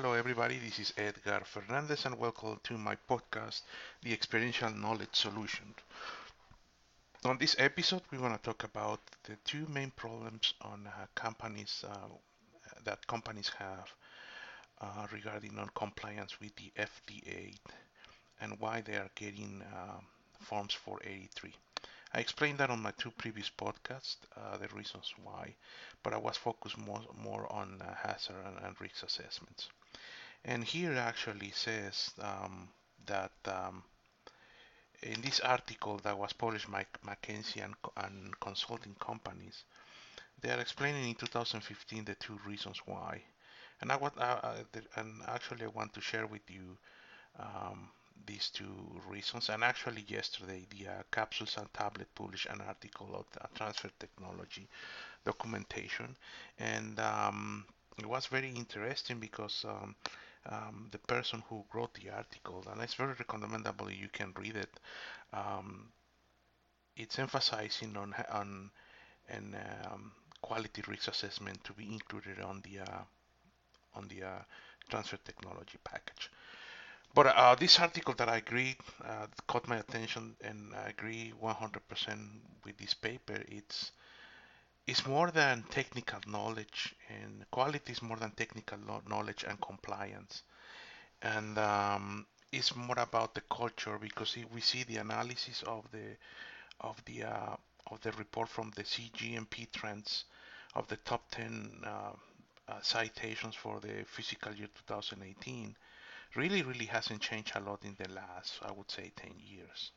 Hello, everybody. This is Edgar Fernandez, and welcome to my podcast, The Experiential Knowledge Solution. On this episode, we want to talk about the two main problems on uh, companies uh, that companies have uh, regarding non-compliance with the FDA and why they are getting uh, forms 483. I explained that on my two previous podcasts, uh, the reasons why, but I was focused more, more on uh, hazard and, and, risk assessments. And here actually says um, that um, in this article that was published by McKinsey and, and consulting companies, they are explaining in 2015 the two reasons why. And I want, uh, uh and actually I want to share with you um, these two reasons. And actually, yesterday, the uh, Capsules and Tablet published an article of the transfer technology documentation, and um, it was very interesting because um, um, the person who wrote the article, and it's very recommendable. You can read it. Um, it's emphasizing on on an um, quality risk assessment to be included on the uh, on the uh, transfer technology package. But uh, this article that I agree uh, caught my attention, and I agree 100% with this paper. It's it's more than technical knowledge, and quality is more than technical knowledge and compliance, and um, it's more about the culture because we see the analysis of the of the uh, of the report from the CGMP trends of the top 10 uh, uh, citations for the fiscal year 2018 really, really hasn't changed a lot in the last, I would say, 10 years.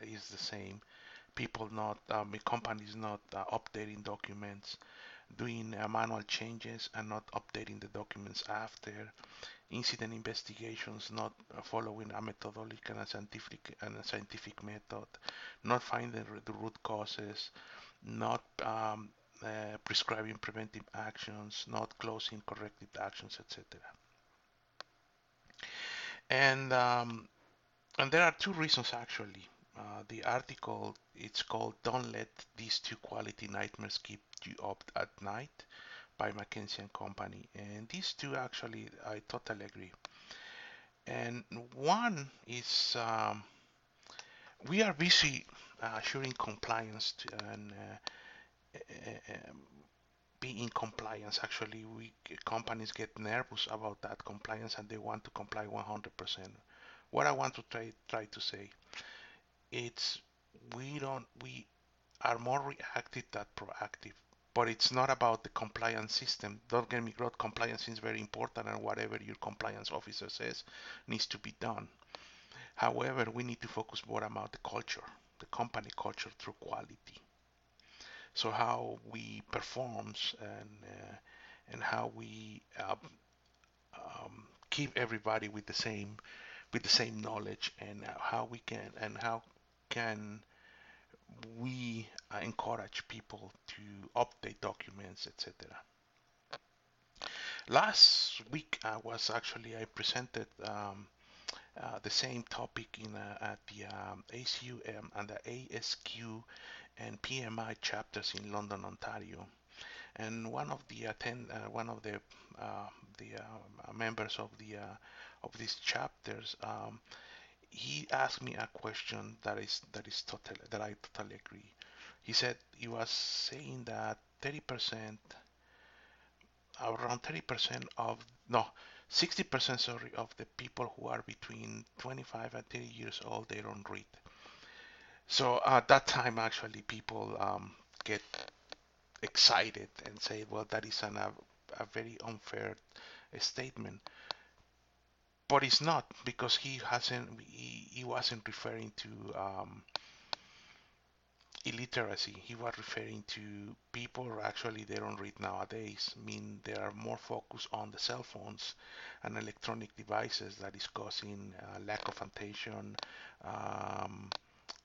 It's the same. People not, um, companies not uh, updating documents, doing uh, manual changes and not updating the documents after. Incident investigations not uh, following a methodological and a scientific and a scientific method, not finding the root causes, not um, uh, prescribing preventive actions, not closing corrective actions, etc. And um, and there are two reasons actually. Uh, the article it's called "Don't Let These Two Quality Nightmares Keep You Up at Night" by McKinsey and Company. And these two actually I totally agree. And one is um, we are busy uh, assuring compliance and uh, um, be in compliance. Actually, we companies get nervous about that compliance and they want to comply 100%. What I want to try try to say, it's we don't we are more reactive than proactive. But it's not about the compliance system. Don't get me wrong, compliance is very important and whatever your compliance officer says needs to be done. However, we need to focus more about the culture, the company culture through quality so how we performs and uh, and how we uh, um, keep everybody with the same with the same knowledge and how we can and how can we uh, encourage people to update documents etc last week I was actually I presented um, uh, the same topic in uh, at the um, ACUM and the ASQ and PMI chapters in London, Ontario. And one of the attend, uh, one of the uh, the uh, members of the uh, of these chapters, um, he asked me a question that is that is totally that I totally agree. He said he was saying that 30%, around 30% of no, 60% sorry of the people who are between 25 and 30 years old they don't read so at that time, actually, people um, get excited and say, well, that is an, a, a very unfair statement. But it's not because he hasn't, he, he wasn't referring to um, illiteracy. He was referring to people actually they don't read nowadays. I mean, they are more focused on the cell phones and electronic devices that is causing uh, lack of attention, um,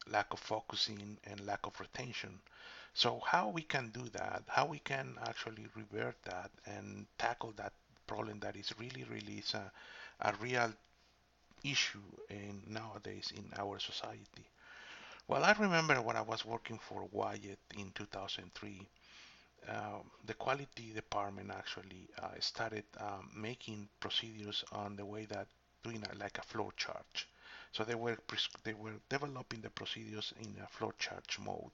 lack of focusing and lack of retention. So how we can do that, how we can actually revert that and tackle that problem that is really, really is a real issue in nowadays in our society. Well, I remember when I was working for Wyeth in 2003, uh, the quality department actually uh, started um, making procedures on the way that doing a, like a flow chart. So they were they were developing the procedures in a flow chart mode.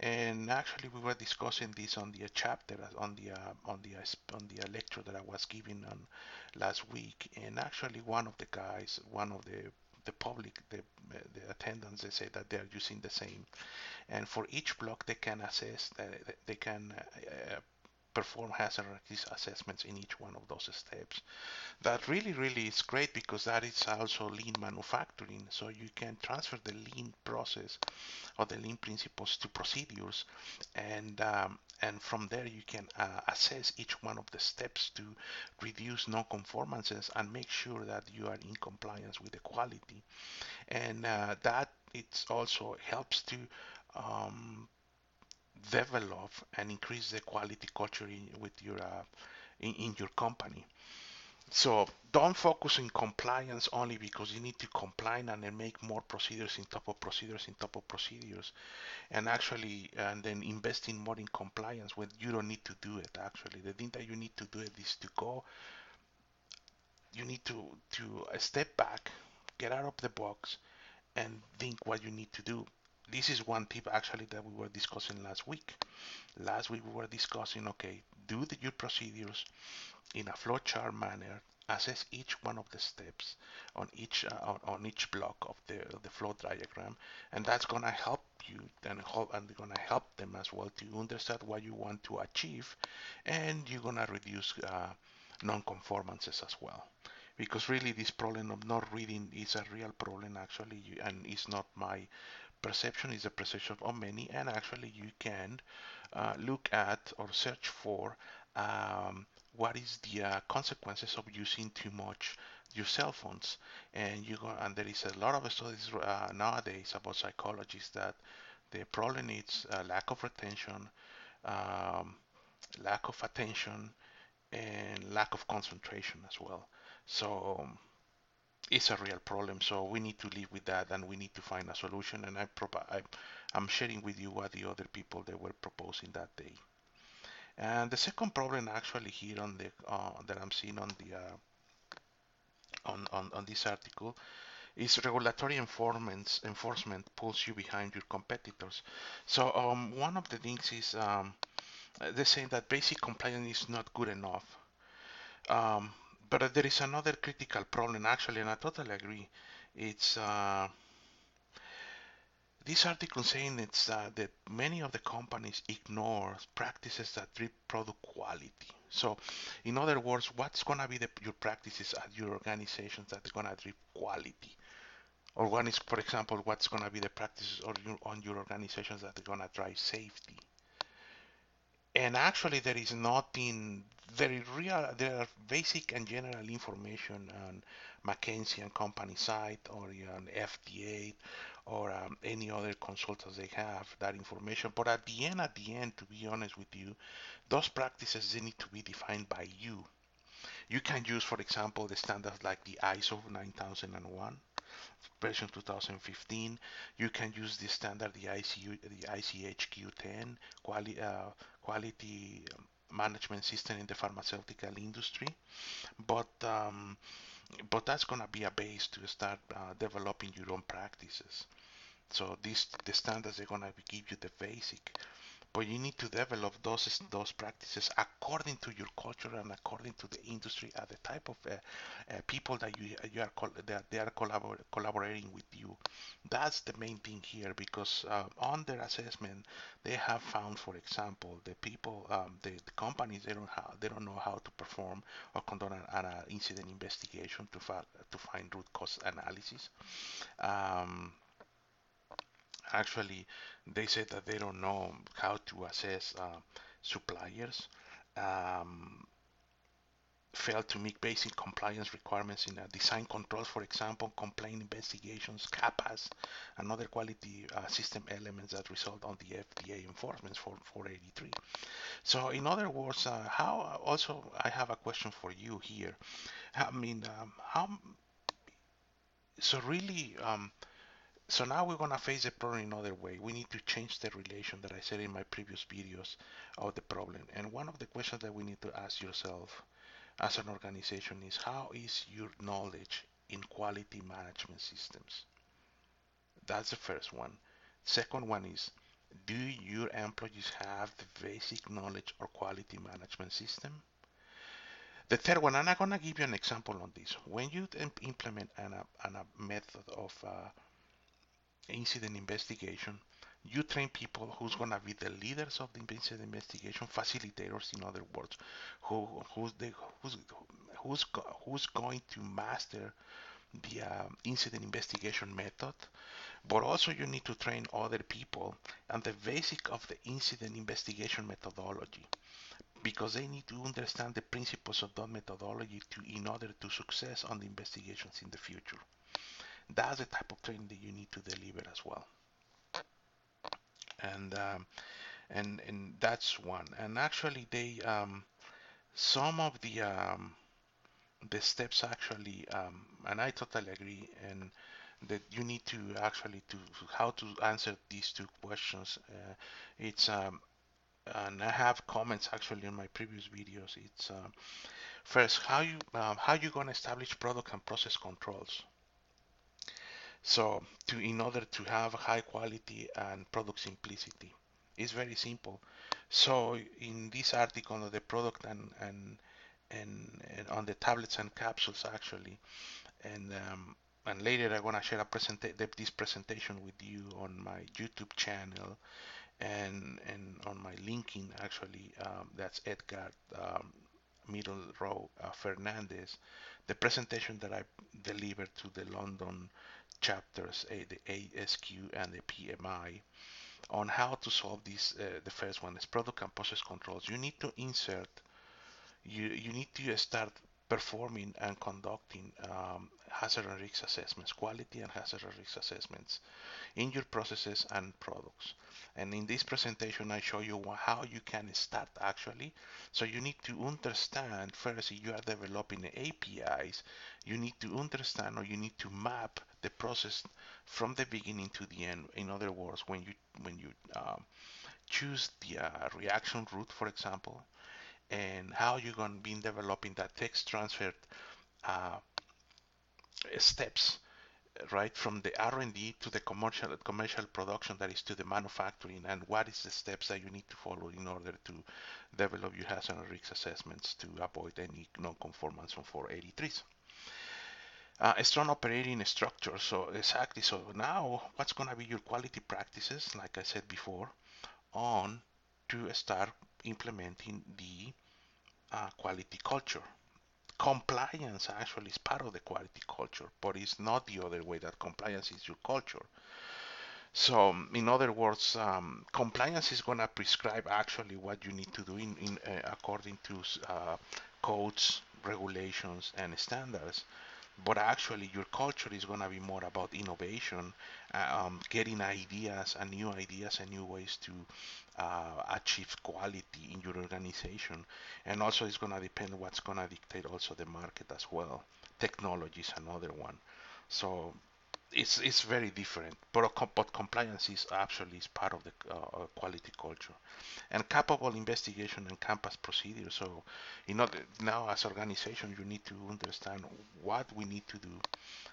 And actually, we were discussing this on the chapter on the uh, on the uh, on the lecture that I was giving on last week. And actually, one of the guys, one of the the public, the, the attendants, they say that they are using the same. And for each block, they can assess, that they can uh, perform hazard assessments in each one of those steps. That really, really is great because that is also lean manufacturing. So you can transfer the lean process or the lean principles to procedures, and um, and from there you can uh, assess each one of the steps to reduce non-conformances and make sure that you are in compliance with the quality, and uh, that it also helps to um, develop and increase the quality culture in, with your uh, in, in your company. So don't focus on compliance only because you need to comply and then make more procedures in top of procedures in top of procedures, and actually and then investing more in compliance when you don't need to do it. Actually, the thing that you need to do it is to go. You need to to step back, get out of the box, and think what you need to do this is one tip actually that we were discussing last week. Last week we were discussing, okay, do the, your procedures in a flowchart manner, assess each one of the steps on each uh, on, each block of the the flow diagram, and that's gonna help you and help and gonna help them as well to understand what you want to achieve, and you're gonna reduce uh, non-conformances as well because really this problem of not reading is a real problem actually and it's not my perception is a perception of many and actually you can uh, look at or search for um, what is the uh, consequences of using too much your cell phones. And you go and there is a lot of studies uh, nowadays about psychologists that the problem is uh, lack of retention um, lack of attention and lack of concentration as well. So um, it's a real problem. So we need to live with that, and we need to find a solution. And I, I'm sharing with you what the other people they were proposing that day. And the second problem actually here on the uh, that I'm seeing on the uh, on, on on this article is regulatory enforcement enforcement pulls you behind your competitors. So um, one of the things is um, they're saying that basic compliance is not good enough. Um, but there is another critical problem actually, and I totally agree. It's uh, this article saying it's uh, that many of the companies ignore practices that treat product quality. So, in other words, what's going to be the, your practices at your organizations that are going to treat quality? Or one is, for example, what's going to be the practices your, on your organizations that are going to drive safety? And actually, there is nothing very real, there are basic and general information on McKinsey and Company site or on FDA or um, any other consultants they have that information. But at the end, at the end, to be honest with you, those practices they need to be defined by you. You can use, for example, the standards like the ISO 9001 version 2015. You can use the standard, the ICU, the ICHQ 10 quali, uh, quality management system in the pharmaceutical industry, but um, but that's gonna be a base to start uh, developing your own practices. So these the standards are gonna give you the basic but you need to develop those those practices according to your culture and according to the industry and the type of uh, uh, people that you you are that they are collabor collaborating with you. That's the main thing here because uh, on their assessment they have found, for example, the people, um, the, the, companies they don't have they don't know how to perform or conduct an, an incident investigation to to find root cause analysis. Um, actually they said that they don't know how to assess uh, suppliers um, failed to meet basic compliance requirements in design controls, for example, complaint investigations, CAPAs, and other quality uh, system elements that result on the FDA enforcement for 483. So, in other words, uh, how also I have a question for you here. I mean, um, how so really um, so now we're going to face the problem in another way. We need to change the relation that I said in my previous videos of the problem. And one of the questions that we need to ask yourself as an organization is how is your knowledge in quality management systems? That's the first one. Second one is do your employees have the basic knowledge or quality management system? The third one, and I'm going to give you an example on this. When you implement an, an, a method of uh, incident investigation, you train people who's going to be the leaders of the incident investigation, facilitators, in other words, who who's the, who's who's who's going to master the uh, incident investigation method, but also you need to train other people on the basic of the incident investigation methodology because they need to understand the principles of that methodology to in order to success on the investigations in the future. That's the type of training that you need to deliver as well. And um, and and that's one. And actually, they um, some of the um, the steps actually, um, and I totally agree, and that you need to actually to how to answer these two questions. Uh, it's um, and I have comments actually in my previous videos. It's uh, first how you um, how you gonna establish product and process controls. So to in order to have high quality and product simplicity, it's very simple. So in this article on the product and and and, and on the tablets and capsules actually, and um, and later I'm gonna share a presenta- this presentation with you on my YouTube channel and and on my LinkedIn actually um, that's Edgar um, middle row uh, Fernandez the presentation that I delivered to the London chapters a, the ASQ and the PMI on how to solve this uh, the first one is product and process controls. You need to insert you you need to start performing and conducting um, hazard and risk assessments quality and hazard and risk assessments in your processes and products and in this presentation, I show you how you can start actually. So you need to understand first, if you are developing APIs, you need to understand or you need to map the process from the beginning to the end. In other words, when you when you um, choose the uh, reaction route, for example, and how you're going to be developing that tech transfer uh, steps right from the R&D to the commercial commercial production that is to the manufacturing and what is the steps that you need to follow in order to develop your hazard and risk assessments to avoid any non-conformance from 483s. Uh, a strong operating structure. So exactly. So now, what's going to be your quality practices? Like I said before, on to start implementing the uh, quality culture compliance actually is part of the quality culture, but it's not the other way that compliance is your culture. So, in other words, um, compliance is going to prescribe actually what you need to do in, in uh, according to uh, codes, regulations, and standards. But actually, your culture is going to be more about innovation, uh, um, getting ideas and new ideas and new ways to uh, achieve quality in your organization. And also it's going to depend what's going to dictate also the market as well. Technology is another one. So it's it's very different, but, but compliance is actually is part of the uh, uh, quality culture, and capable investigation and CAPAs procedures. So, you know, now as organization, you need to understand what we need to do,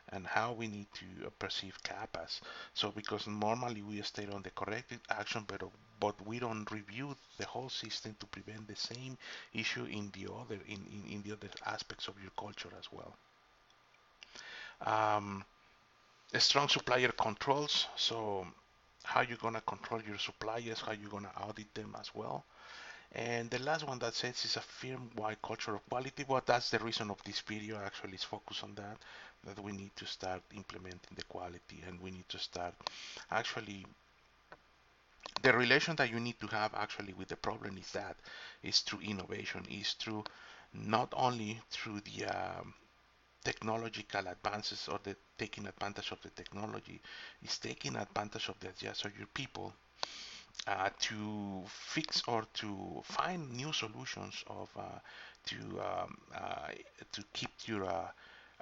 and how we need to uh, perceive CAPAs. So, because normally we stay on the corrective action, but but we don't review the whole system to prevent the same issue in the other in, in, in the other aspects of your culture as well. Um, strong supplier controls. So how you're gonna control your suppliers, how you're gonna audit them as well. And the last one that says is a firm-wide culture of quality. Well, that's the reason of this video actually is focus on that, that we need to start implementing the quality and we need to start actually the relation that you need to have actually with the problem is that is through innovation, is through not only through the um, technological advances or the taking advantage of the technology is taking advantage of the ideas of your people uh, to fix or to find new solutions of uh, to um, uh, to keep your uh,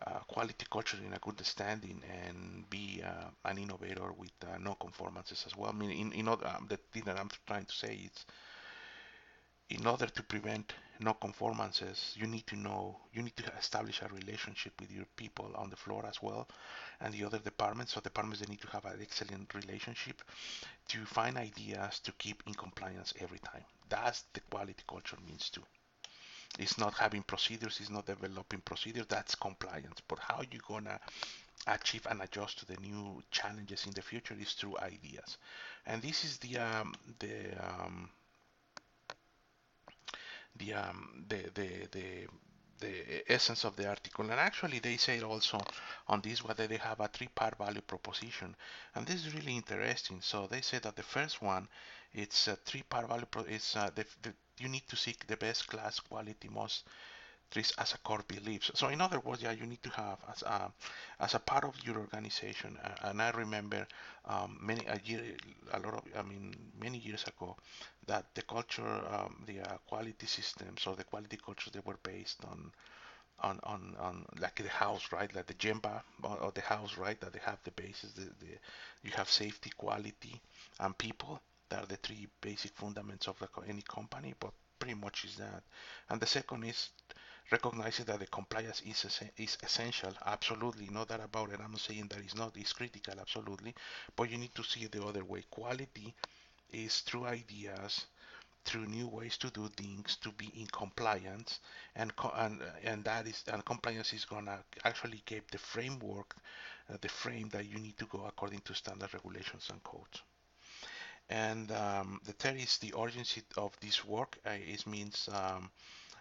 uh, quality culture in a good standing and be uh, an innovator with no conformances as well. I mean, in, in other, um, the thing that I'm trying to say is in order to prevent no conformances, you need to know, you need to establish a relationship with your people on the floor as well and the other departments. So departments, they need to have an excellent relationship to find ideas to keep in compliance every time. That's the quality culture means too. It's not having procedures, it's not developing procedures, that's compliance. But how you gonna achieve and adjust to the new challenges in the future is through ideas. And this is the um, the um, the um, the the the the essence of the article. And actually they say also on this whether they have a three-part value proposition. And this is really interesting. So they say that the first one it's a three-part value pro- it's uh, the, the, you need to seek the best class quality most as a core beliefs. So in other words, yeah, you need to have as a as a part of your organization. Uh, and I remember um, many a year, a lot of, I mean, many years ago, that the culture, um, the uh, quality systems or the quality cultures, they were based on. On, on, on like the house right like the gemba or, or the house right that they have the basis the, the you have safety quality and people that are the three basic fundamentals of any company but pretty much is that and the second is recognizing that the compliance is, is essential absolutely no doubt about it. I'm not saying that it's not it's critical absolutely but you need to see it the other way. Quality is through ideas through new ways to do things to be in compliance and and, and that is and compliance is gonna actually give the framework uh, the frame that you need to go according to standard regulations and codes. And um, the third is the urgency of this work uh, it means um,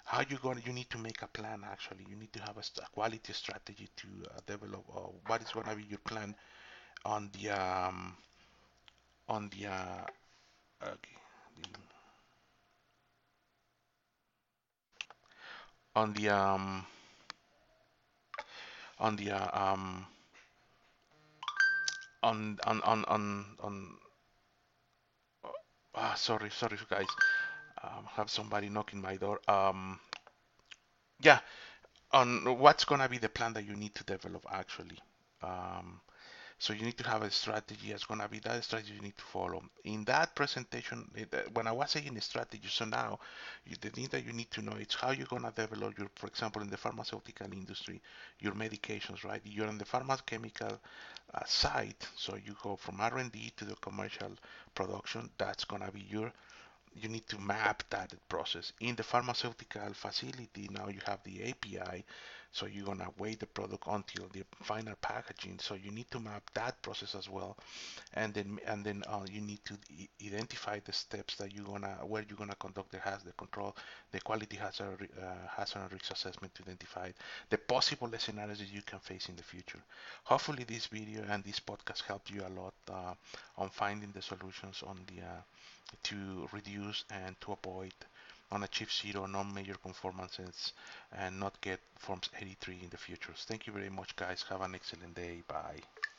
how you going to, you need to make a plan actually. You need to have a, a quality strategy to uh, develop uh, what is going to be your plan on the um, on the, uh, okay, on the um on the uh, um on on on on on ah sorry sorry guys have somebody knocking my door. Um, yeah, on what's gonna be the plan that you need to develop actually. Um, so you need to have a strategy. It's gonna be that strategy you need to follow. In that presentation, uh, when I was saying strategy, so now you, the thing that you need to know is how you're gonna develop your, for example, in the pharmaceutical industry, your medications, right? You're on the pharmaceutical uh, side, so you go from R&D to the commercial production. That's gonna be your you need to map that process. In the pharmaceutical facility, now you have the API, so you're gonna wait the product until the final packaging. So you need to map that process as well, and then and then uh, you need to identify the steps that you're gonna where you're gonna conduct the hazard control, the quality hazard uh, hazard risk assessment to identify the possible scenarios that you can face in the future. Hopefully, this video and this podcast helped you a lot uh, on finding the solutions on the uh, to reduce and to avoid on achieve zero non-major conformances and not get forms 83 in the future. Thank you very much guys. Have an excellent day. Bye.